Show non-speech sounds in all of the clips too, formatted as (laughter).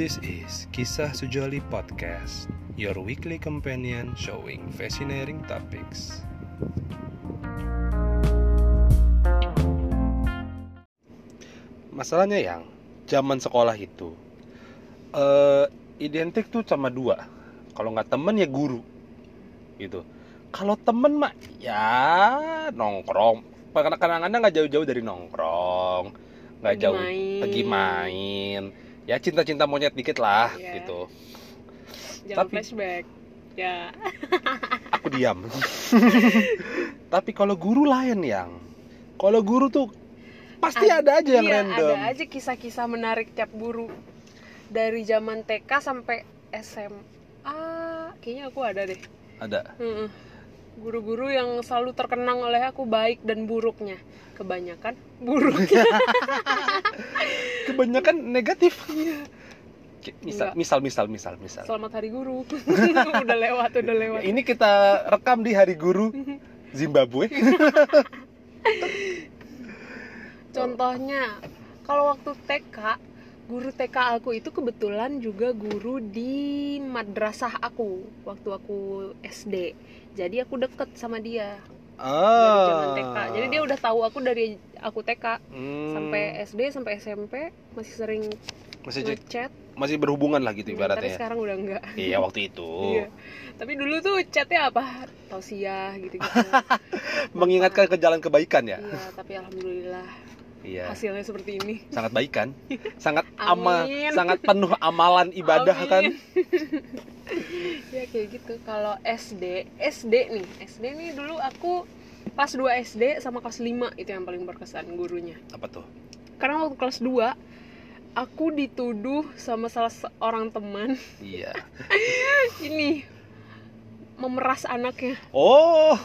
This is Kisah Sujoli Podcast, your weekly companion showing fascinating topics. Masalahnya yang zaman sekolah itu eh identik tuh sama dua. Kalau nggak temen ya guru, gitu. Kalau temen mah ya nongkrong. Kadang-kadang nggak jauh-jauh dari nongkrong, nggak jauh main. pergi main. Ya cinta-cinta monyet dikit lah, Iya. gitu. Jangan Tapi- flashback. Ya. (laughs) aku diam (laughs) tapi kalau guru lain yang kalau guru tuh pasti Ad- ada aja yang iya, random Ada aja kisah-kisah menarik tiap guru. Dari zaman TK sampai SMA. Kayaknya aku ada deh. ada Heeh. Guru-guru yang selalu terkenang oleh aku baik dan buruknya. Kebanyakan buruknya. (laughs) kebanyakan negatif Iya. Misal misal misal misal misal Selamat hari guru. (laughs) udah lewat, udah lewat. ini kita rekam di hari guru (laughs) Zimbabwe Contohnya, kalau waktu TK, guru TK aku itu kebetulan juga guru di madrasah aku waktu aku SD. Jadi aku deket sama dia dari zaman TK. Jadi dia udah tahu aku dari aku TK Ah. Hmm, sampai SD sampai SMP masih sering masih ngechat. masih berhubungan lah gitu Hmm, Tapi ibaratnya sekarang udah enggak. iya waktu itu (laughs) Iya. Tapi dulu tuh chatnya apa? Tausiah gitu-gitu. (laughs) mengingatkan ke jalan kebaikan ya Iya, tapi alhamdulillah iya. hasilnya seperti ini. sangat baik kan? (laughs) Sangat ama sangat penuh amalan ibadah Amin. kan? (laughs) Ya kayak gitu. Kalau SD SD nih. SD nih dulu aku kelas 2 SD sama kelas 5 itu yang paling berkesan gurunya. Apa tuh? Karena waktu kelas 2 aku dituduh sama salah seorang teman. Iya. (laughs) Ini memeras anaknya. Oh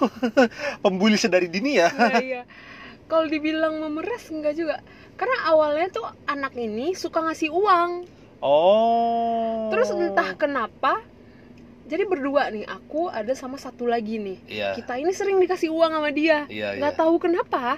pembuli sedari dini ya? Iya, iya. Kalau dibilang memeras enggak juga. Karena awalnya tuh anak ini suka ngasih uang. Oh. Terus entah kenapa jadi berdua nih aku ada sama satu lagi nih. Iya. Kita ini sering dikasih uang sama dia. Iya iya. nggak tahu kenapa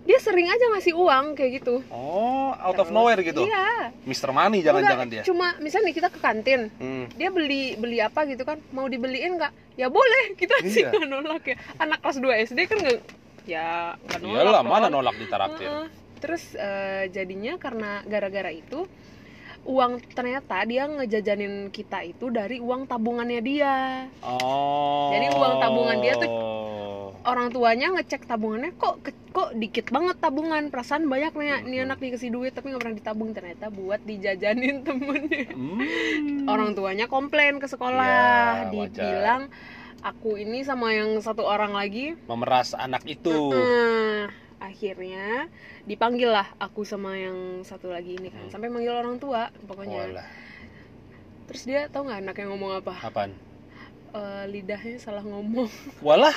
dia sering aja ngasih uang kayak gitu. Oh out of Terus, nowhere gitu? Iya. Mr. Money jangan-jangan dia? cuma misalnya nih kita ke kantin. Hmm. dia beli beli apa gitu kan? Mau dibeliin nggak? Ya boleh (laughs) kita sih Iya. nggak nolak ya. Anak kelas 2 SD kan nggak ya nggak nolak iyalah dong. mana nolak di taraktir Heeh. terus eh, jadinya karena gara-gara itu uang ternyata dia ngejajanin kita itu dari uang tabungannya dia oh Jadi uang tabungan dia tuh orang tuanya ngecek tabungannya kok ke- kok dikit banget tabungan perasaan banyak nih nih Hmm. anak dikasih duit tapi nggak pernah ditabung ternyata buat dijajanin (laughs) temennya Hmm. orang tuanya komplain ke sekolah Ya, dibilang aku ini sama yang satu orang lagi. Memeras anak itu. Nah, akhirnya dipanggil lah aku sama yang satu lagi ini kan. Hmm. sampai manggil orang tua pokoknya. Walah, terus dia tahu nggak anaknya ngomong apa? Apaan? Eh, lidahnya salah ngomong. (laughs) Walah,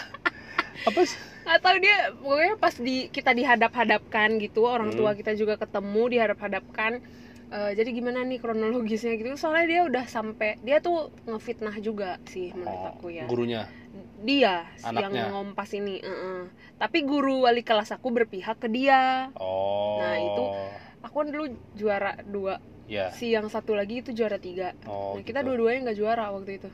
apa sih? nggak tahu dia pokoknya pas di kita dihadap-hadapkan gitu orang Hmm. tua kita juga ketemu dihadap-hadapkan Eh, jadi gimana nih kronologisnya gitu soalnya dia udah sampai dia tuh ngefitnah juga sih menurut Oh, aku ya gurunya. dia Anaknya. yang ngompas ini eh-eh. tapi guru wali kelas aku berpihak ke dia Oh. Nah, itu aku kan dulu juara dua Ya. si yang satu lagi itu juara tiga Oh. nah kita gitu. dua-duanya nggak juara waktu itu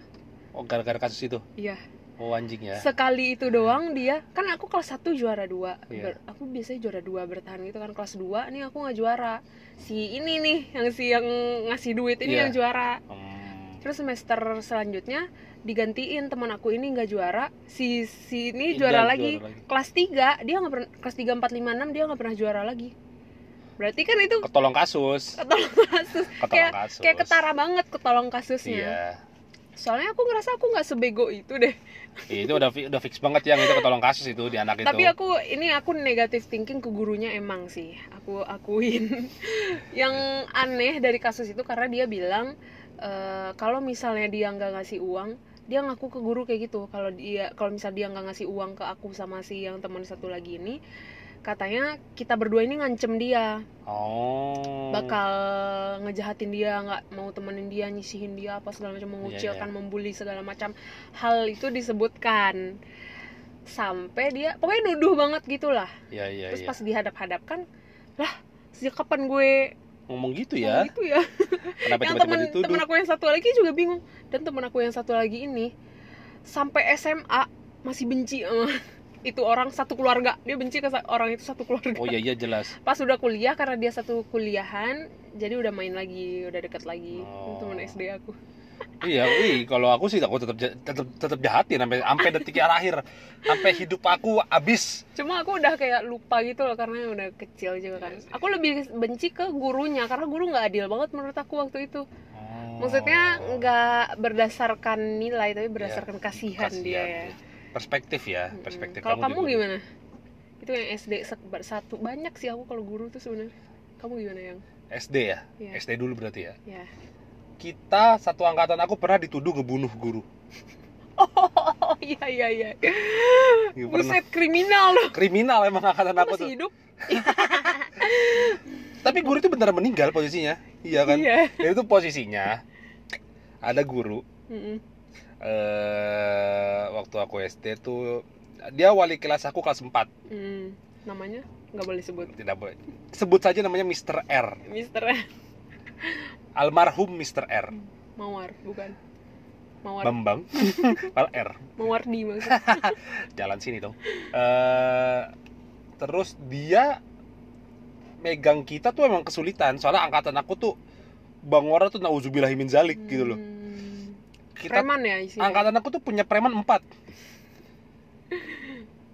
Oh, gara-gara kasus itu. iya Oh, anjing ya. sekali itu doang dia kan aku kelas 1 juara dua Iya. Ber- aku biasanya juara dua bertahan gitu kan kelas 2 nih aku nggak juara si ini nih yang si yang ngasih duit ini Iya. yang juara Hmm. terus semester selanjutnya digantiin teman aku ini nggak juara si si ini Ida juara lagi. juara lagi. kelas 3 dia nggak pernah kelas 3 4 5 6 dia nggak pernah juara lagi berarti kan itu Ketolong kasus. ketolong kasus Ketolong kayak kasus. kayak ketara banget ketolong kasusnya Iya. Soalnya aku ngerasa aku nggak sebego itu deh. Itu udah udah fix banget yang itu ketolong kasus itu di anak itu. tapi aku ini aku negatif thinking ke gurunya emang sih. Aku akuin. (laughs) Yang aneh dari kasus itu karena dia bilang eh, kalau misalnya dia nggak ngasih uang dia ngaku ke guru kayak gitu. Kalau dia kalau misal dia nggak ngasih uang ke aku sama si yang teman satu lagi ini katanya kita berdua ini ngancem dia. Oh. bakal ngejahatin dia nggak mau temenin dia nyisihin dia apa segala macam mengucilkan iya. membuli segala macam. Hal itu disebutkan. Sampai dia pokoknya nuduh banget gitulah. Iya, iya, terus iya. pas dihadap-hadapkan lah sejak kapan gue ngomong gitu ya? gitu ya? (laughs) Kenapa yang dituduh? temen aku yang satu lagi juga bingung. Dan temen aku yang satu lagi ini sampai SMA masih benci sama itu orang satu keluarga. Dia benci ke orang itu satu keluarga. Oh iya iya jelas. (laughs) Pas udah kuliah karena dia satu kuliahan jadi udah main lagi udah deket lagi. Oh. temen SD aku. (laughs) Iya wih kalau aku sih aku tetap tetap tetap jahatin sampai sampai detik terakhir sampai hidup aku habis. Cuma aku udah kayak lupa gitu loh karena udah kecil juga kan. Aku lebih benci ke gurunya karena guru nggak adil banget menurut aku waktu itu. Maksudnya Oh. nggak berdasarkan nilai tapi berdasarkan kasihan, Kasihan, dia. ya perspektif ya perspektif kalau kamu juga. gimana? itu yang SD satu banyak sih aku kalau guru tuh sebenarnya. Kamu gimana yang? SD ya? Iya. SD dulu berarti ya? Ya kita satu angkatan aku pernah dituduh ngebunuh guru. (laughs) Oh iya iya iya. Pernah. Buset kriminal loh. Kriminal emang angkatan Kamu aku tuh. hidup? (laughs) Tapi guru itu benar meninggal posisinya. Iya kan? Iya. Jadi itu posisinya ada guru. Mm-mm. Eh waktu aku SD tuh dia wali kelas aku kelas 4 Hmm, namanya? Nggak boleh sebut tidak boleh. Sebut saja namanya Mr. R. Mister (laughs) almarhum Mr. R. Mawar bukan. Mawar. Bambang. (laughs) Al R. Mawardi maksudnya. (laughs) Jalan sini dong. Eh terus dia megang kita tuh emang kesulitan. Soalnya angkatan aku tuh Bang Wara tuh nauzubillahi min zalik gitu loh. Hmm. Kita preman ya isinya. angkatan aku tuh punya preman empat.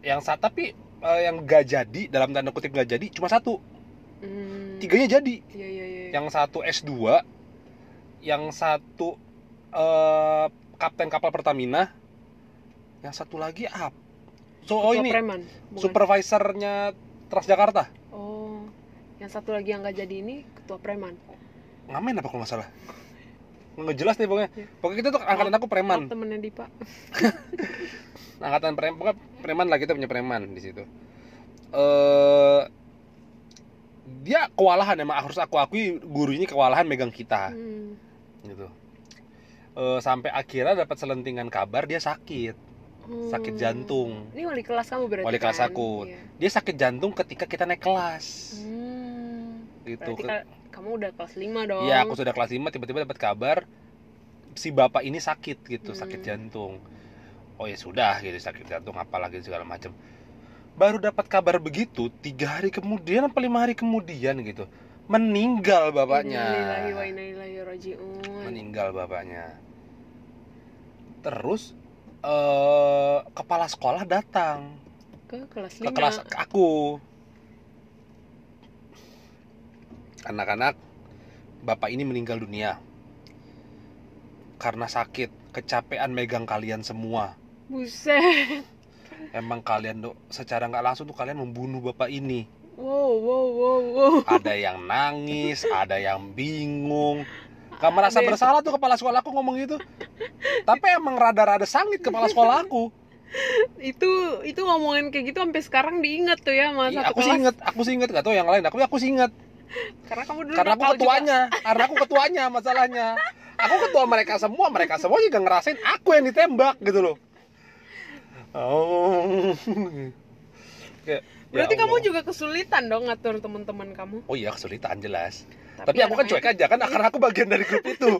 Yang saat tapi eh, yang gak jadi dalam tanda kutip gak jadi cuma satu. Hmm. tiganya jadi. Iya iya iya. Yang satu S2 yang satu eh, kapten kapal Pertamina yang satu lagi apa so oh Ketua ini preman bukan? supervisornya Transjakarta. Oh yang satu lagi yang nggak jadi ini ketua preman. Ngamen apa kalau nggak salah nggak jelas nih pokoknya Iya. pokoknya kita tuh angkatan aku preman Oh, temennya Dipa (laughs) angkatan preman pokoknya preman lah kita punya preman di situ eh dia kewalahan emang harus aku akui guru ini kewalahan megang kita Hmm. gitu Eh, sampai akhirnya dapat selentingan kabar dia sakit sakit Hmm. jantung ini wali kelas kamu berarti Wali kelas kan? aku. Iya. dia sakit jantung ketika kita naik kelas Hmm. gitu berarti kamu udah kelas 5 dong Iya, aku sudah kelas 5 tiba-tiba dapat kabar si bapak ini sakit gitu, Hmm. sakit jantung. Oh ya sudah gitu, sakit jantung apalagi segala macam. Baru dapat kabar begitu tiga hari kemudian apa lima hari kemudian gitu meninggal bapaknya. Meninggal bapaknya. Terus eh kepala sekolah datang ke kelas ke 5 kelas aku. Anak-anak, bapak ini meninggal dunia karena sakit, kecapean megang kalian semua. buset Emang kalian do, secara nggak langsung tuh kalian membunuh bapak ini. wow wow wow wow Ada yang nangis, ada yang bingung. Gak merasa bersalah tuh kepala sekolah aku ngomong gitu. Tapi emang rada-rada sangit kepala sekolah aku. itu itu ngomongin kayak gitu sampai sekarang diingat tuh ya sama Iya, aku sih inget, aku sih inget gak tau yang lain. Aku aku sih inget. Karena kamu dulu karena aku nakal juga. ketuanya. Karena aku ketuanya masalahnya. Aku ketua mereka semua. Mereka semua juga ngerasain aku yang ditembak gitu loh. Oh. Kayak, ya berarti kamu Allah. juga kesulitan dong ngatur teman-teman kamu. Oh iya kesulitan jelas. Tapi aku kan cuek aja kan karena aku bagian dari grup itu. (laughs)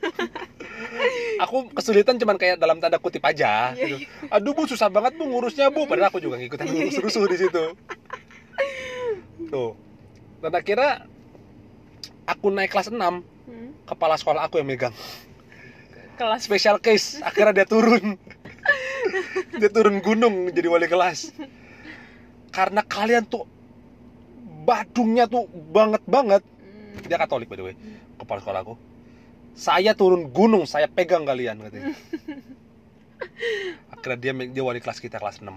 Aku kesulitan cuman kayak dalam tanda kutip aja Iya, gitu. aduh bu susah banget bu ngurusnya bu. Padahal aku juga ngikutin Iya, iya. ngurus rusuh di situ. Tuh. Dan akhirnya aku naik kelas 6 Hmm, kepala sekolah aku yang megang. Kelas. Special case akhirnya dia turun. (laughs) Dia turun gunung jadi wali kelas. Karena kalian tuh badungnya tuh banget banget. Hmm, dia katolik by the way kepala sekolah aku. Saya turun gunung saya pegang kalian katanya. (laughs) Akhirnya dia dia wali kelas kita kelas 6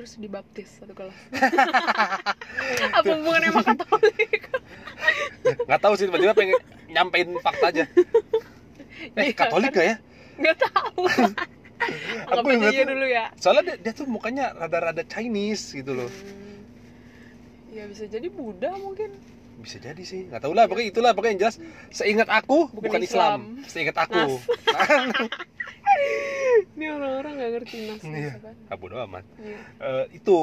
terus dibaptis satu kelas. (laughs) Apa hubungannya sama katolik? Nggak tahu sih tiba-tiba pengen nyampein fakta aja. Eh Iya, katolik gak ya? Nggak tahu. (laughs) Aku ingat tuh. dulu ya. Soalnya dia, dia tuh mukanya rada-rada Chinese gitu loh. Hmm. ya bisa jadi Buddha mungkin. Bisa jadi sih nggak tahu lah. Pokoknya itulah pokoknya yang jelas seingat aku bukan, Bukan Islam. Islam. seingat aku (laughs) orang-orang nggak ngerti nas Iya. apa ah amat Iya. Eh, itu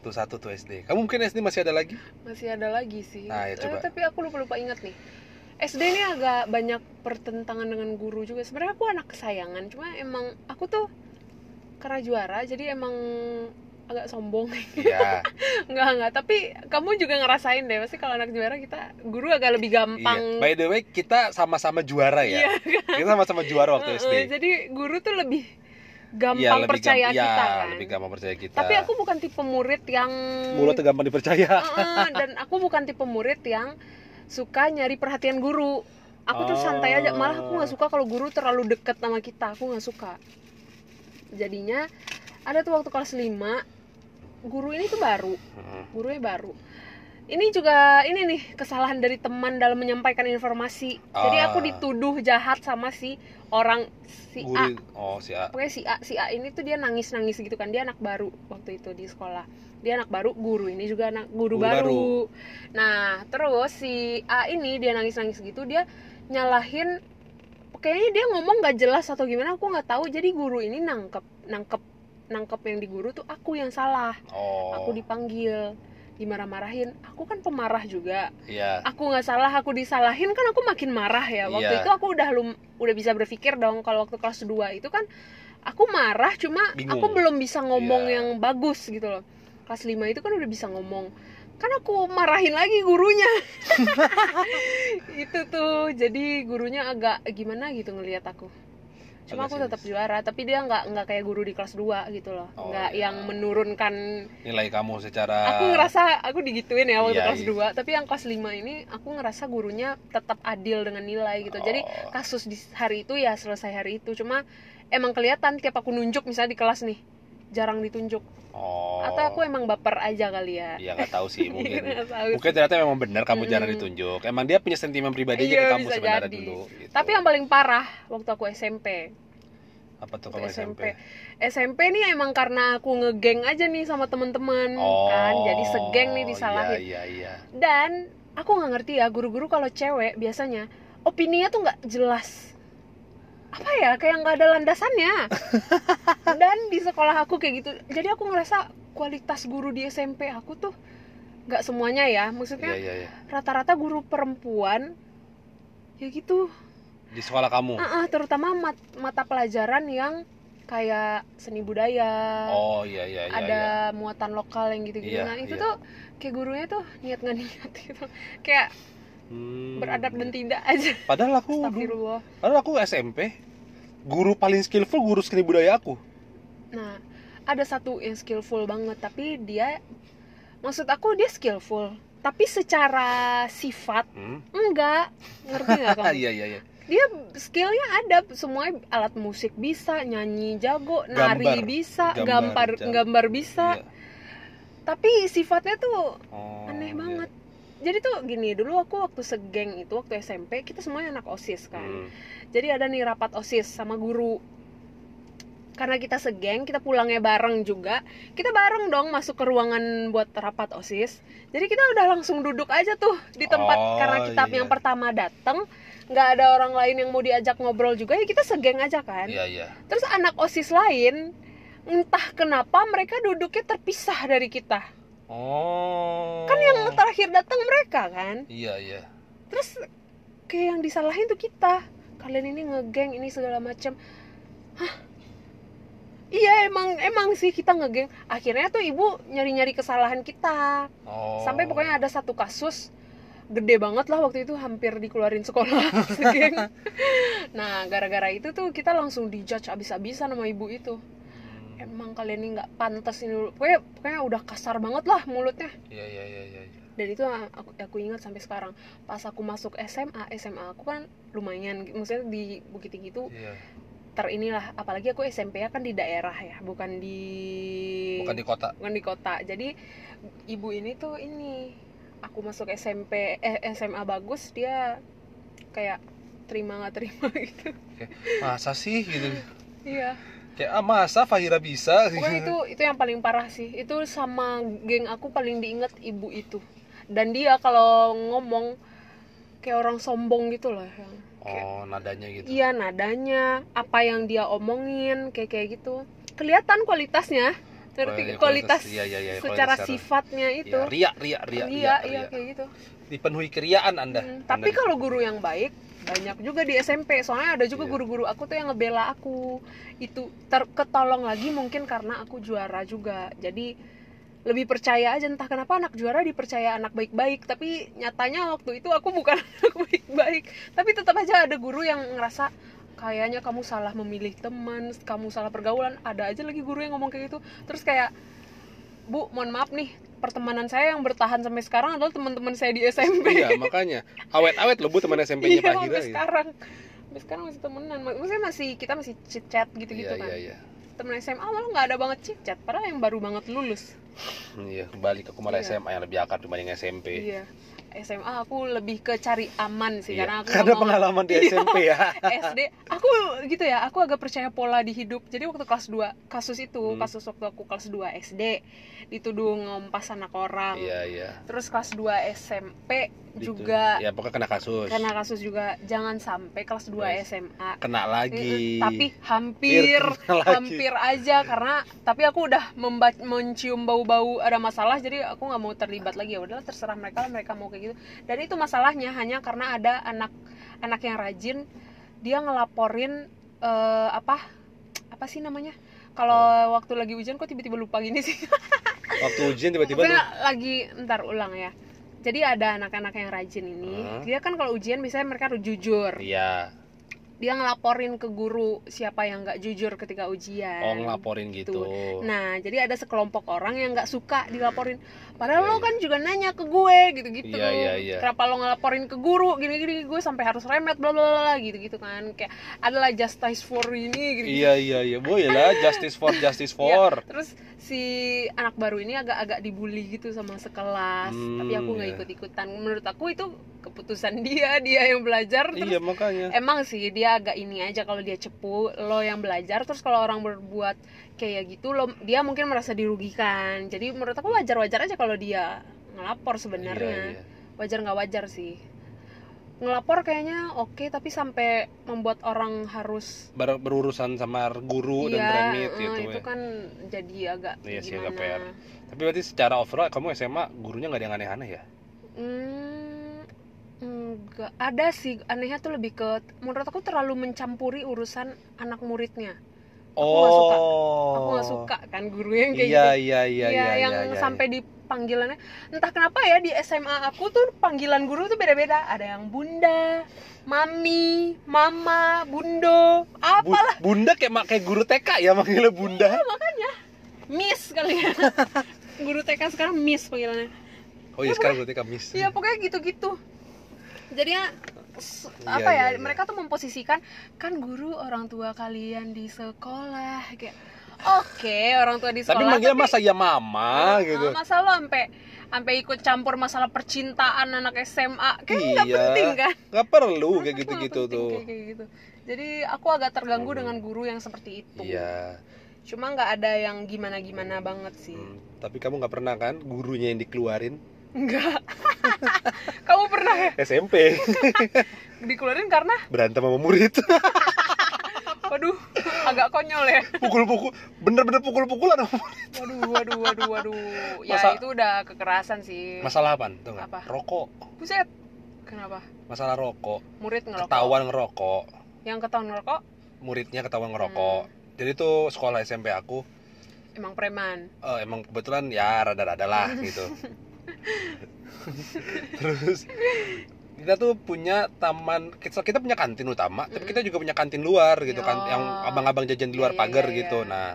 tuh satu tuh SD kamu mungkin SD masih ada lagi masih ada lagi sih Nah, ya, Eh, coba. tapi aku lupa lupa ingat nih SD ini agak banyak pertentangan dengan guru juga sebenarnya aku anak kesayangan cuma emang aku tuh karena juara jadi emang agak sombong (laughs) ya Enggak, enggak. Tapi kamu juga ngerasain deh. Pasti kalau anak juara kita guru agak lebih iya. gampang. by the way kita sama-sama juara ya Iya, kita sama-sama juara waktu SD Jadi guru tuh lebih Iya, gampang lebih percaya gamp- kita iya, kan. lebih gampang percaya kita Tapi aku bukan tipe murid yang mulutnya gampang dipercaya Heeh, dan aku bukan tipe murid yang suka nyari perhatian guru. Aku tuh santai aja. Malah aku nggak suka kalau guru terlalu deket sama kita. Aku nggak suka. Jadinya ada tuh waktu kelas 5 guru ini tuh baru gurunya baru ini juga ini nih kesalahan dari teman dalam menyampaikan informasi jadi Ah. aku dituduh jahat sama si orang si A. Oh si A. Pokoknya si A si A ini tuh dia nangis nangis gitu kan. Dia anak baru waktu itu di sekolah. Dia anak baru guru ini juga anak guru, Guru baru. baru. nah terus si A ini dia nangis nangis gitu dia nyalahin kayaknya dia ngomong nggak jelas atau gimana aku nggak tahu. Jadi guru ini nangkep nangkep nangkep yang di guru tuh aku yang salah. Oh. Aku dipanggil dimarah-marahin. Aku kan pemarah juga. Iya. Aku nggak salah aku disalahin kan aku makin marah ya. Waktu Iya. itu aku udah lum udah bisa berpikir dong kalau waktu kelas 2 itu kan aku marah cuma Bingung. aku belum bisa ngomong Iya. yang bagus gitu loh. Kelas 5 itu kan udah bisa ngomong. Kan aku marahin lagi gurunya. (laughs) Itu tuh jadi gurunya agak gimana gitu ngelihat aku cuma aku tetap juara tapi dia nggak nggak kayak guru di kelas 2 gitu loh Oh, nggak iya. yang menurunkan nilai kamu secara aku ngerasa aku digituin ya waktu Iya, kelas iya. 2 tapi yang kelas 5 ini aku ngerasa gurunya tetap adil dengan nilai gitu jadi Oh. kasus di hari itu ya selesai hari itu cuma emang kelihatan tiap aku nunjuk misalnya di kelas nih jarang ditunjuk oh atau aku emang baper aja kali ya Iya nggak tahu sih (laughs) mungkin. Tahu mungkin ternyata memang benar kamu jarang Mm-mm. ditunjuk. Emang dia punya sentimen pribadi aja Iya, ke kamu bisa sebenarnya jadi. dulu. gitu. tapi yang paling parah waktu aku SMP apa tuh kalau SMP? SMP nih emang karena aku ngegeng aja nih sama teman-teman Oh, kan jadi segeng nih disalahin Iya iya iya. dan aku nggak ngerti ya guru-guru kalau cewek biasanya opininya tuh nggak jelas apa ya kayak nggak ada landasannya (laughs) dan di sekolah aku kayak gitu jadi aku ngerasa kualitas guru di SMP aku tuh nggak semuanya ya Iya maksudnya iya iya. rata-rata guru perempuan ya gitu Di sekolah kamu. Ah, ah, terutama mat- mata pelajaran yang kayak seni budaya Oh iya iya iya. ada iya. muatan lokal yang gitu-gitu Iya, nah itu iya. tuh kayak gurunya tuh niat nggak niat gitu kayak Hmm. beradab dan tidak aja Padahal aku Astagfirullah padahal aku SMP guru paling skillful guru seni budaya aku. nah ada satu yang skillful banget tapi dia maksud aku dia skillful tapi secara sifat Hmm. enggak ngerti nggak kamu (laughs) iya iya iya. dia skillnya ada semuanya alat musik bisa nyanyi jago nari Gambar. bisa Gambar, gambar gambar bisa Iya. tapi sifatnya tuh Oh, aneh banget jadi tuh gini dulu aku waktu segeng itu waktu SMP kita semuanya anak osis kan Hmm. jadi ada nih rapat osis sama guru karena kita segeng kita pulangnya bareng juga kita bareng dong masuk ke ruangan buat rapat osis jadi kita udah langsung duduk aja tuh di tempat Oh, karena kita iya. yang pertama dateng nggak ada orang lain yang mau diajak ngobrol juga ya kita segeng aja kan Iya iya. terus anak osis lain entah kenapa mereka duduknya terpisah dari kita Oh. kan yang terakhir datang mereka kan Iya iya. terus kayak yang disalahin tuh kita kalian ini ngegeng ini segala macam hah iya emang emang sih kita ngegeng akhirnya tuh ibu nyari nyari kesalahan kita Oh. sampai pokoknya ada satu kasus gede banget lah waktu itu hampir dikeluarin sekolah (laughs) segeng nah gara-gara itu tuh kita langsung dijudge abis-abisan sama ibu itu. Emang kalian ini nggak pantas ini dulu pokoknya, pokoknya udah kasar banget lah mulutnya Iya iya iya iya. iya. dan itu aku aku ingat sampai sekarang pas aku masuk SMA SMA aku kan lumayan maksudnya di Bukit Tinggi itu Iya. ter inilah apalagi aku SMP ya kan di daerah ya bukan di Bukan di kota. bukan di kota jadi ibu ini tuh ini aku masuk SMP eh SMA bagus dia kayak terima nggak terima (laughs) gitu Masa sih gitu. iya Kayak ah, masa Fahira bisa? pokoknya itu itu yang paling parah sih itu sama geng aku paling diinget ibu itu dan dia kalau ngomong kayak orang sombong gitu loh yang kayak Oh, nadanya gitu. iya nadanya apa yang dia omongin kayak kayak gitu kelihatan kualitasnya ngerti iya, kualitas, iya, iya, iya, secara kualitas sifatnya itu Ya, ria, ria, ria, iya ria, iya ria. kayak gitu Dipenuhi keriaan Anda. Hmm, Anda tapi kalau guru yang baik banyak juga di SMP soalnya ada juga Iya. guru-guru aku tuh yang ngebela aku. Itu terketolong lagi mungkin karena aku juara juga. Jadi lebih percaya aja. Entah kenapa anak juara dipercaya anak baik-baik. Tapi nyatanya waktu itu aku bukan (laughs) anak baik-baik. Tapi tetap aja ada guru yang ngerasa kayaknya kamu salah memilih teman kamu salah pergaulan. Ada aja lagi guru yang ngomong kayak gitu. Terus kayak bu mohon maaf nih pertemanan saya yang bertahan sampai sekarang adalah teman-teman saya di SMP Iya, makanya awet-awet loh Bu teman (laughs) SMP-nya iya, Pak sampai Hira. gitu. sekarang sampai sekarang masih temenan maksudnya masih kita masih chit chat gitu-gitu Iya, kan iya, iya. temen SMA malah nggak ada banget chit chat padahal yang baru banget lulus Iya, kembali ke kumala Iya. SMA yang lebih akar dibanding SMP. iya SMA aku lebih ke cari aman sih Iya, karena aku Karena ngomong- pengalaman di Iya. SMP ya. (laughs) SD aku gitu ya aku agak percaya pola di hidup jadi waktu kelas 2 kasus itu Hmm. kasus waktu aku kelas 2 SD dituduh ngompas anak orang Iya, iya. terus kelas 2 SMP Gitu. juga Ya pokoknya kena kasus. karena kasus juga jangan sampai kelas 2 Yes. SMA Kena lagi. Mm-mm, tapi hampir kena lagi. hampir aja karena tapi aku udah mencium bau-bau ada masalah jadi aku nggak mau terlibat lagi ya udahlah terserah mereka lah mereka mau kayak gitu dan itu masalahnya hanya karena ada anak anak yang rajin dia ngelaporin eh, apa apa sih namanya kalau waktu lagi ujian kok tiba-tiba lupa gini sih (laughs) Waktu ujian tiba-tiba tuh lagi ntar ulang ya jadi ada anak-anak yang rajin ini Hmm. dia kan kalau ujian biasanya mereka harus jujur Iya. dia ngelaporin ke guru siapa yang nggak jujur ketika ujian Oh, ngelaporin gitu. Nah, jadi ada sekelompok orang yang nggak suka dilaporin. Padahal Iya, lo iya. kan juga nanya ke gue gitu-gitu. Iya, iya, iya. Kenapa lo ngelaporin ke guru gini-gini gue sampai harus remet bla bla bla gitu-gitu kan. Kayak adalah justice for ini gitu. Iya, iya, iya. Boy lah, justice for (laughs) justice for. Terus si anak baru ini agak-agak dibully gitu sama sekelas. Hmm, Tapi aku nggak iya. ikut-ikutan. Menurut aku itu keputusan (laughs) dia, dia yang belajar. Terus Iya, makanya. emang sih dia agak ini aja kalau dia cepu lo yang belajar terus kalau orang berbuat kayak gitu lo dia mungkin merasa dirugikan jadi menurut aku wajar-wajar aja kalau dia ngelapor sebenarnya Iya, iya. wajar nggak wajar sih ngelapor kayaknya oke tapi sampai membuat orang harus Ber- berurusan sama guru dan iya remit eh, gitu itu ya. kan jadi agak Iya sih, agak PR. Tapi berarti secara overall kamu SMA gurunya nggak ada yang aneh-aneh ya? Hmm, enggak ada sih anehnya tuh lebih ke menurut aku terlalu mencampuri urusan anak muridnya Aku nggak suka. oh. aku nggak suka kan guru yang kayak iya, gitu iya, iya, Iya, iya, yang iya, iya. sampai di panggilannya entah kenapa ya di SMA aku tuh panggilan guru tuh beda-beda ada yang bunda mami mama bundo Bu- apalah bunda kayak mak- kayak guru TK ya manggilnya bunda. miss kali ya (laughs) guru TK sekarang miss panggilannya Oh iya sekarang guru TK miss. Iya pokoknya gitu-gitu. Jadinya Iya, apa ya? iya, iya. Mereka tuh memposisikan kan guru orang tua kalian di sekolah kayak oke orang tua di Tapi sekolah. manggilnya masa ya mama gitu. Masa lo sampai sampai ikut campur masalah percintaan anak SMA kayak nggak Iya. penting kan? Gak perlu kayak nggak gitu-gitu penting tuh. kayak- gitu. Jadi aku agak terganggu Hmm. dengan guru yang seperti itu. Iya. Cuma nggak ada yang gimana-gimana banget sih. Hmm, Tapi kamu nggak pernah kan gurunya yang dikeluarin Enggak. (laughs) Kamu pernah ya SMP (laughs) dikeluarin karena berantem sama murid (laughs) waduh agak konyol ya. pukul-pukul bener-bener pukul-pukulan sama murid. Waduh, waduh, waduh, waduh. Ya Masa- itu udah kekerasan sih. Masalah apa? Tuh? Apa? Rokok. Buset. Kenapa? Masalah rokok. Murid ngerokok. Ketahuan ngerokok. Yang ketahuan ngerokok Muridnya ketahuan ngerokok. Hmm. Jadi tuh sekolah SMP aku emang preman. eh, emang kebetulan ya rada-rada lah gitu. Terus kita tuh punya taman kita, kita punya kantin utama, tapi kita juga punya kantin luar gitu kan, Oh. yang abang-abang jajan di luar Iya, iya, pagar iya, gitu. iya. Nah,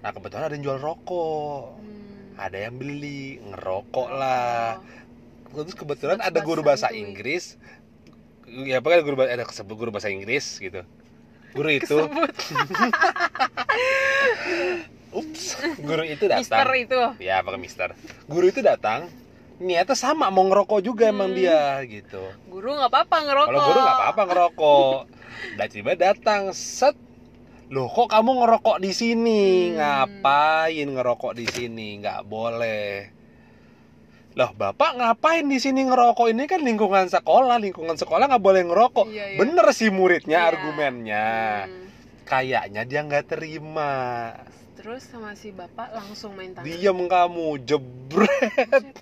nah kebetulan ada yang jual rokok, Hmm. ada yang beli ngerokok lah. Terus kebetulan ada guru bahasa Inggris, ya pokoknya guru bahasa ada kesebut guru bahasa Inggris gitu. Guru itu, (laughs) ups, guru itu Mister datang. itu. Ya, pakai Mister. Guru itu datang, niatnya sama mau ngerokok juga emang Hmm. dia gitu. Guru nggak apa-apa ngerokok. Kalau guru nggak apa-apa ngerokok. (laughs) Dan tiba datang set. Loh kok kamu ngerokok di sini? Hmm. Ngapain ngerokok di sini? Nggak boleh. Loh bapak ngapain di sini ngerokok? Ini kan lingkungan sekolah, lingkungan sekolah nggak boleh ngerokok. Iya, iya. Bener sih muridnya Iya. argumennya. Hmm. Kayaknya dia nggak terima. Terus sama si bapak langsung main tangan. Diam kamu jebret.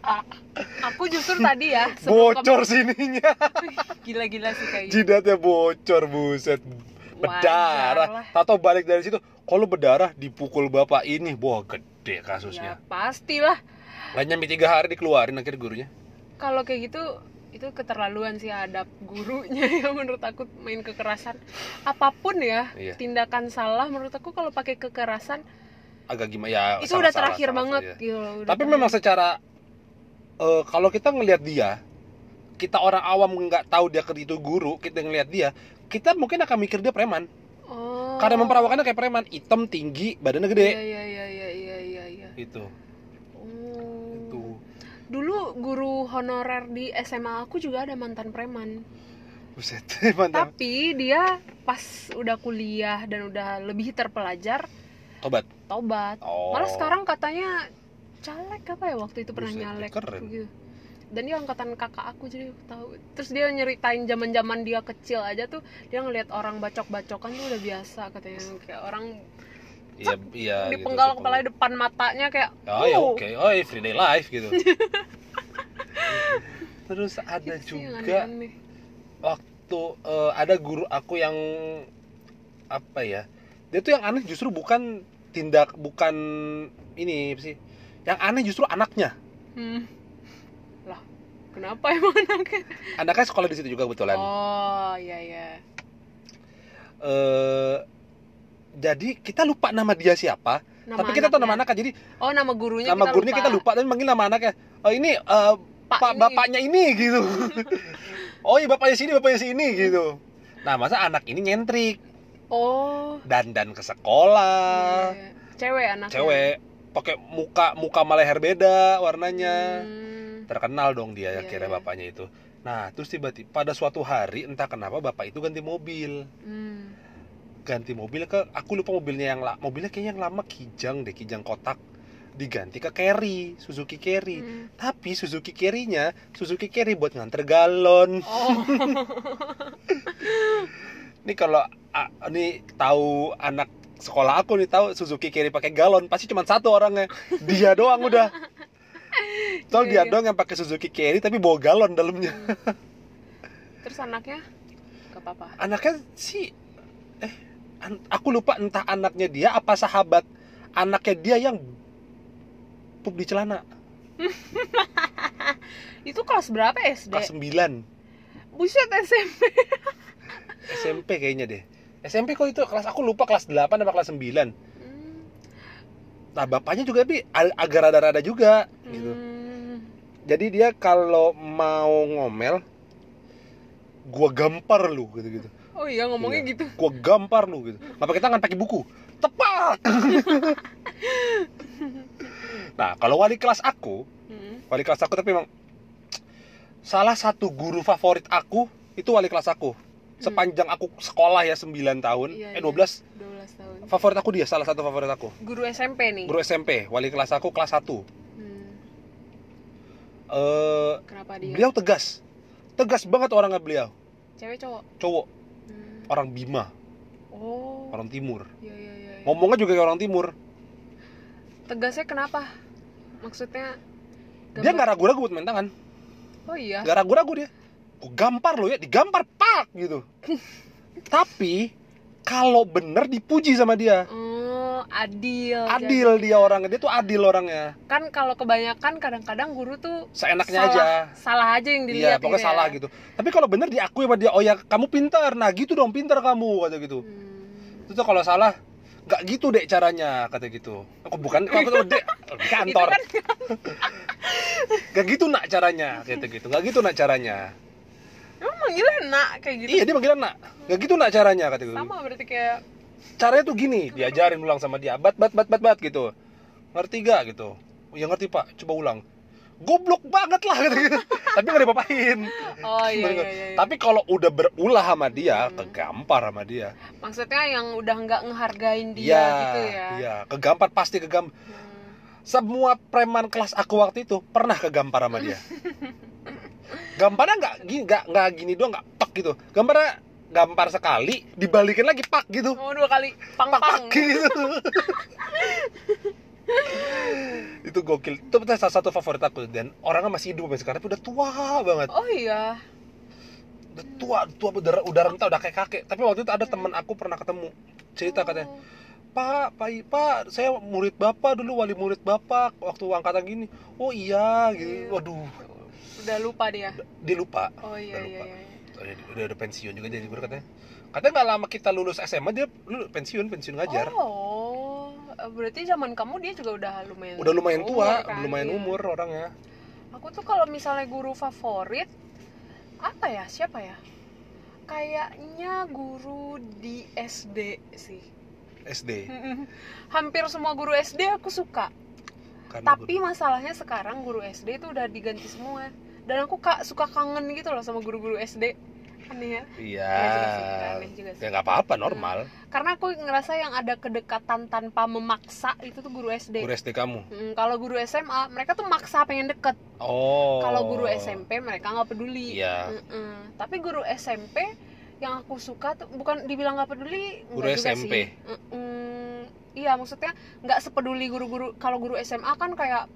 (laughs) Aku justru tadi ya bocor sininya. (laughs) Gila-gila sih kayak gitu. Jidatnya bocor buset. Berdarah. Atau balik dari situ kalau berdarah dipukul bapak ini. Wah gede ya kasusnya pastilah. Nggak nyampe tiga hari dikeluarin akhirnya gurunya. Kalau kayak gitu itu keterlaluan sih adab gurunya (laughs) ya menurut aku main kekerasan apa pun ya Iya. tindakan salah menurut aku kalau pakai kekerasan agak gimana ya itu salah- udah terakhir salah banget saja. gitu loh, tapi terakhir. memang secara eh, kalau kita ngelihat dia kita orang awam nggak tahu dia ke- itu guru kita ngelihat dia kita mungkin akan mikir dia preman oh. karena memperawakannya kayak preman hitam tinggi badannya gede iya iya iya iya iya iya itu dulu guru honorer di SMA aku juga ada mantan preman. Buset (laughs) mantap tapi dia pas udah kuliah dan udah lebih terpelajar tobat? tobat. Oh. malah sekarang katanya caleg apa ya waktu itu pernah nyalek keren. gitu. Dan dia angkatan kakak aku jadi aku tahu. Terus dia nyeritain zaman zaman dia kecil aja tuh dia ngelihat orang bacok bacokan tuh udah biasa katanya. Kayak orang iya iya gitu, dipenggal gitu. kepala depan matanya kayak oh ya "Uh." oke oh everyday life gitu (laughs) terus ada Gitu juga waktu eh, ada guru aku yang apa ya dia tuh yang aneh justru bukan tindak bukan ini sih yang aneh justru anaknya Hmm. Lah, kenapa emang anaknya? anaknya sekolah di situ juga kebetulan Oh, iya iya. Eh, jadi kita lupa nama dia siapa Nama tapi kita tahu nama anaknya. jadi Oh, nama gurunya nama gurunya kita lupa dan manggil nama anaknya oh ini eh, Pak pak ini. bapaknya ini gitu (laughs) oh iya bapaknya sini bapaknya sini gitu nah masa anak ini nyentrik Oh. dandan ke sekolah iya. Cewek anaknya. cewek pakai muka muka sama leher beda warnanya Hmm. terkenal dong dia Iya, akhirnya iya. bapaknya itu nah terus tiba-tiba pada suatu hari entah kenapa bapak itu ganti mobil Hmm. Ganti mobil ke aku lupa mobilnya yang mobilnya kayaknya yang lama kijang deh kijang kotak diganti ke carry Suzuki Carry Hmm. tapi Suzuki Carry-nya Suzuki Carry buat nganter galon Oh. (laughs) Ini kalau ini tahu anak sekolah aku nih tahu Suzuki Carry pakai galon pasti cuma satu orangnya. Dia doang udah. Soal Iya, dia iya. doang yang pakai Suzuki Carry tapi bawa galon dalamnya. Terus anaknya ke papa. Anaknya sih eh aku lupa entah anaknya dia apa sahabat anaknya dia yang pup di celana (laughs) Itu kelas berapa SD? kelas 9 Buset SMP. SMP (laughs) kayaknya deh. SMP kok itu kelas aku lupa kelas 8 apa kelas 9. Hmm. Nah, bapaknya juga tapi ag- agak rada-rada juga gitu. Hmm. jadi dia kalau mau ngomel gua gampar lu gitu gitu Oh iya ngomongnya Iya. gitu. gua gampar lu gitu nggak pakai tangan pakai buku tepat (laughs) nah kalau wali kelas aku Hmm. wali kelas aku tapi emang salah satu guru favorit aku itu wali kelas aku sepanjang aku sekolah ya 9 tahun Iya, eh iya. 12 12 tahun. favorit aku dia salah satu favorit aku Guru SMP nih. guru SMP wali kelas aku kelas 1 Hmm. eh Kenapa dia? beliau tegas tegas banget orangnya beliau Cewek cowok. cowok Hmm. Orang Bima Oh. orang timur Iya iya iya. iya. ngomongnya juga kayak orang timur Tegasnya kenapa? Maksudnya dia nggak ragu-ragu buat main tangan Oh iya. nggak ragu-ragu dia Gua gampar lo ya digampar pak gitu (laughs) tapi kalau bener dipuji sama dia Oh, adil. adil dia orangnya. Dia tuh adil orangnya. Jadi, kan kalau kebanyakan kadang-kadang guru tuh seenaknya salah, aja. Salah aja yang iya dilihat pokoknya gitu ya. salah gitu. Tapi kalau bener diakui sama dia oh ya kamu pintar. Nah gitu dong pintar kamu kata gitu. Hmm. itu tuh kalau salah nggak gitu dek caranya kata gitu. Aku bukan aku tuh dek di kantor Itu kan? (laughs) Nggak gitu nak caranya gitu gitu. Nggak gitu nak caranya. Emang manggilnya nak kayak gitu. iya dia manggil nak. Nggak gitu nak caranya kata gitu. Sama berarti kayak caranya tuh gini diajarin ulang sama dia bat bat bat bat bat gitu ngerti gak gitu "Oh, ya ngerti pak coba ulang goblok banget lah gitu, gitu. (laughs) tapi nggak dipapain oh iya iya iya. iya. tapi kalau udah berulah sama dia Hmm. kegampar sama dia maksudnya yang udah nggak ngehargain dia iya gitu ya. iya kegampar pasti kegam Hmm. semua preman kelas aku waktu itu pernah kegampar sama dia (laughs) gambarnya nggak gini nggak nggak gini doang nggak tek gitu gambarnya gampar sekali dibalikin lagi pak gitu Oh, dua kali pak pak pang-pang. gitu (laughs) itu gokil itu salah satu favorit aku dan orangnya masih hidup sampai sekarang tapi udah tua banget Oh iya. udah tua tua udah udah renta udah kayak kakek tapi waktu itu ada teman aku pernah ketemu cerita katanya Oh. Pak, Pak, Pak, saya murid Bapak dulu, wali murid Bapak waktu angkatan gini. Oh iya, gitu. Iya. Waduh, Udah lupa dia. dia lupa. Oh iya Udah iya lupa. iya. Udah, udah, udah pensiun juga jadi guru katanya. Katanya nggak lama kita lulus SMA dia lulus pensiun, pensiun ngajar. Oh, berarti zaman kamu dia juga udah lumayan Udah lumayan tua, kan? lumayan Iya. umur orangnya. Aku tuh kalau misalnya guru favorit apa ya? Siapa ya? Kayaknya guru di SD sih. SD. Hampir semua guru SD aku suka. Karena Tapi masalahnya sekarang guru SD itu udah diganti semua. Dan aku kak suka kangen gitu loh sama guru-guru SD. (laughs) Aneh ya. Iya. Sih. Ya nggak apa-apa, normal. Karena aku ngerasa yang ada kedekatan tanpa memaksa itu tuh guru SD. Guru SD kamu. Hmm, kalau guru SMA mereka tuh maksa pengen deket. Oh. Kalau guru SMP mereka nggak peduli. Iya. Mm-mm. Tapi guru SMP yang aku suka tuh bukan dibilang nggak peduli. Guru juga SMP. Sih. Mm-mm. Iya maksudnya nggak sepeduli guru-guru. Kalau guru SMA kan kayak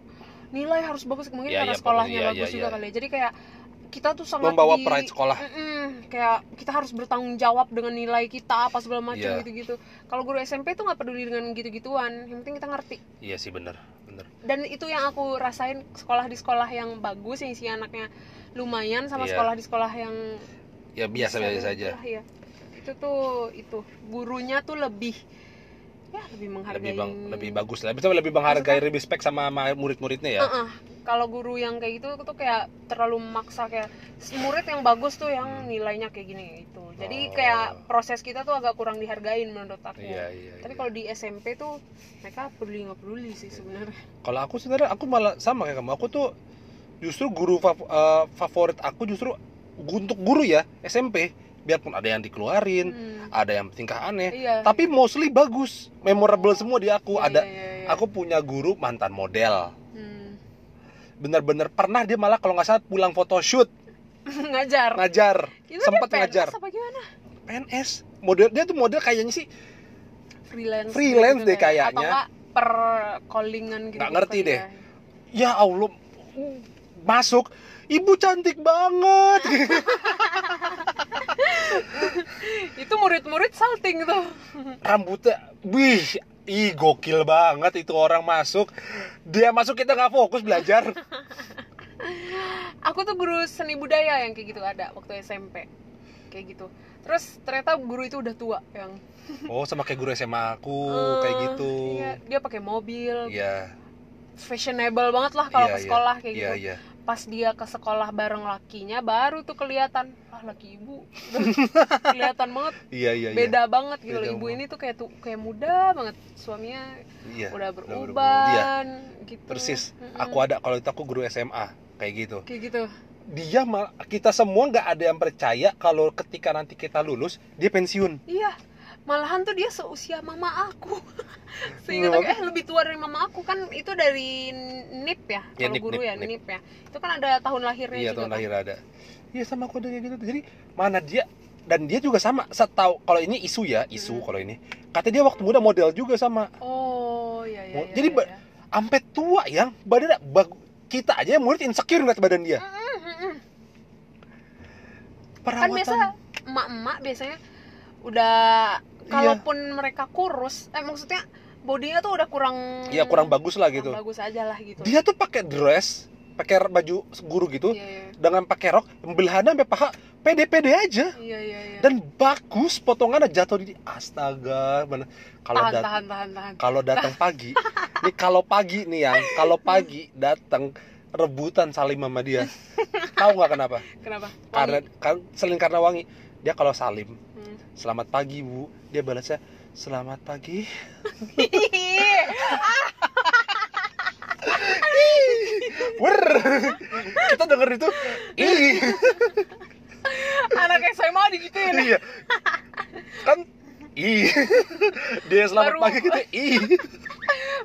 nilai harus bagus mungkin Iya, karena iya, sekolahnya iya, bagus iya, juga iya. kali. ya. Jadi kayak kita tuh sangat Membawa di- pride sekolah. Mm-mm. kayak kita harus bertanggung jawab dengan nilai kita apa segala macam Iya. gitu-gitu. Kalau guru SMP tuh nggak peduli dengan gitu-gituan. Yang penting kita ngerti Iya sih bener, bener. dan itu yang aku rasain sekolah di sekolah yang bagus yang isi anaknya lumayan sama Iya. sekolah di sekolah yang Ya biasa-biasa biasa saja. ya. itu tuh itu gurunya tuh lebih ya lebih menghargai Lebih bang, lebih bagus lah. Bisa lebih menghargai respect sama ma- murid-muridnya ya. Heeh. Kalau guru yang kayak gitu tuh kayak terlalu memaksa kayak murid yang bagus tuh yang nilainya kayak gini Oh. jadi kayak proses kita tuh agak kurang dihargain menurut aku Iya, iya. tapi iya. kalau di SMP tuh mereka peduli nggak peduli sih sebenarnya Kalau aku sebenarnya aku malah sama kayak kamu. Aku tuh justru guru fav- eh, favorit aku justru untuk guru ya SMP. Biarpun ada yang dikeluarin, Hmm. ada yang tingkah aneh, iya tapi mostly bagus, memorable semua di aku. Iya, ada iya, iya, iya. aku punya guru mantan model. Bener-bener pernah dia malah kalau nggak salah pulang photoshoot (laughs) ngajar ngajar, Itu sempat ngajar. apa gimana PNS. Model dia tuh model kayaknya sih freelance Freelance gitu deh kayak. kayaknya. atau per callingan gitu Nggak ngerti deh. ya. ya Allah masuk ibu cantik banget (laughs) itu murid-murid salting tuh rambutnya wih ih gokil banget itu orang masuk. Dia masuk kita nggak fokus belajar. Aku tuh guru seni budaya yang kayak gitu ada waktu SMP kayak gitu. Terus ternyata guru itu udah tua yang (laughs) oh sama kayak guru SMA aku eh, kayak gitu. iya, dia pakai mobil. Iya. Fashionable banget lah kalau iya, ke sekolah kayak iya, gitu. iya. Pas dia ke sekolah bareng lakinya baru tuh kelihatan ah laki ibu. (laughs) Kelihatan banget. Iya iya iya. Beda banget gitu loh. Beda ibu banget. ini tuh kayak tuh kayak muda banget. Suaminya iya udah berubah. beruban gitu. Persis. Mm-mm. aku ada kalau itu aku guru SMA kayak gitu. Kayak gitu. Dia mal kita semua nggak ada yang percaya kalau ketika nanti kita lulus dia pensiun. Iya malahan tuh dia seusia mama aku (laughs) sehingga Memang. eh lebih tua dari mama aku kan itu dari NIP ya Ya, kalau NIP, guru NIP, ya NIP. NIP ya itu kan ada tahun lahirnya iya juga tahun kan? lahir ada iya sama aku ada kayak gitu jadi mana dia dan dia juga sama setahu kalau ini isu ya isu Hmm. kalau ini katanya dia waktu muda model juga sama oh iya iya, iya jadi iya, iya. sampai tua yang badannya bagu- kita aja yang murid insecure ngeliat badan dia Mm, mm, mm. kan perawatan biasa emak-emak biasanya udah Iya. kalaupun mereka kurus eh maksudnya bodinya tuh udah kurang Iya kurang bagus lah kurang gitu bagus aja lah gitu. Dia tuh pakai dress pakai baju guru gitu iya iya. dengan pakai rok belahannya sampai paha pede-pede aja. Iya iya, iya. dan bagus potongannya jatuh di astaga mana? Kalau tahan, dat- tahan tahan tahan. kalau datang pagi nih kalau pagi nih yang. Kalau pagi datang rebutan salim sama dia. (laughs) Tahu nggak kenapa? Kenapa? Karena kan selain karena wangi. Dia kalau salim. Selamat pagi bu. Dia balasnya selamat pagi. (laughs) Wer, kita denger itu, anak SMA digituin. Iya, kan, ih, dia selamat Baru- pagi kita, ih,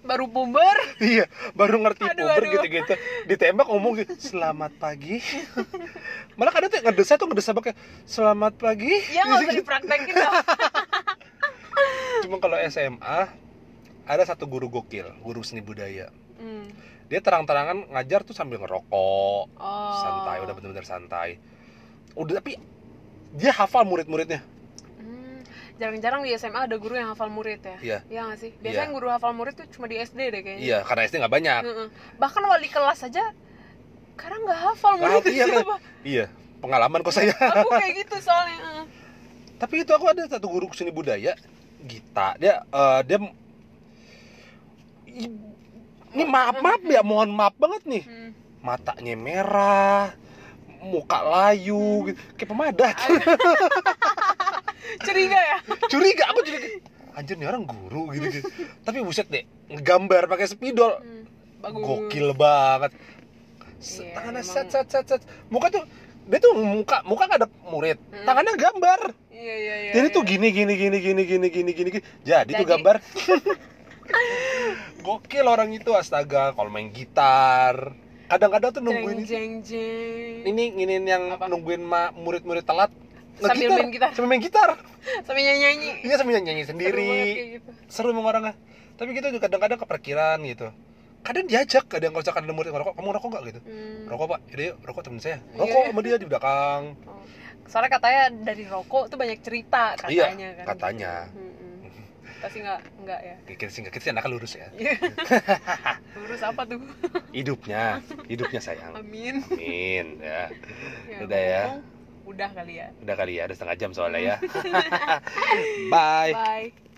baru puber iya, baru ngerti Aduh, puber gitu-gitu, ditembak ngomong gitu, selamat pagi, (laughs) malah kadang tuh yang ngedesa tuh ngedesa pakai selamat pagi. Ya nggak usah dipraktekin (laughs) cuma kalau SMA ada satu guru gokil guru seni budaya. Hmm. dia terang-terangan ngajar tuh sambil ngerokok. Oh. Santai udah bener-bener santai. Udah tapi dia hafal murid-muridnya jarang-jarang di SMA ada guru yang hafal murid ya. Iya. Iya nggak sih? Biasanya Iya. guru hafal murid tuh cuma di SD deh kayaknya. Iya karena SD nggak banyak. Heeh. bahkan wali kelas aja sekarang nggak hafal Nggak murid. iya, siapa iya pengalaman kok saya. Aku kayak gitu soalnya heeh. tapi itu aku ada satu guru seni budaya Gita. Dia eh, dia ini maaf maaf ya mohon maaf banget nih. Hmm. matanya merah muka layu gitu. kayak pemadat (laughs) curiga ya? Curiga aku curiga. Anjir nih orang guru gitu, -gitu. tapi buset deh gambar pakai spidol. Hmm, gokil banget. Yeah, tangannya set set set set. Muka tuh dia tuh muka muka gak ada murid. Hmm. tangannya gambar. Iya, iya, iya, jadi yeah. tuh iya. gini gini gini gini gini gini gini jadi, jadi. tuh gambar. (laughs) Gokil orang itu astaga. Kalau main gitar. Kadang-kadang tuh nungguin jeng, jeng, jeng. ini ini yang Apa? nungguin murid-murid telat. Sambil main gitar. sambil main gitar. (laughs) Sampai nyanyi nyanyi iya sambil nyanyi Seru sendiri. banget kayak gitu. seru orangnya. Tapi gitu juga kadang-kadang keperkiran gitu. Kadang diajak kadang kalau misalkan ada murid ngerokok kamu ngerokok nggak? gitu. Hmm. rokok pak. Yuk rokok temen saya. Iya, rokok iya. sama dia di belakang. Oh. soalnya katanya dari rokok tuh banyak cerita Iya, katanya kan. katanya. Hmm, tapi nggak nggak ya? Kita sih kita sih anaknya lurus ya. (laughs) Lurus apa tuh? Hidupnya hidupnya sayang. Amin. Amin ya. Ya, Udah ya. Udah kali ya? Udah kali ya ada setengah jam soalnya ya. (laughs) (laughs) Bye. Bye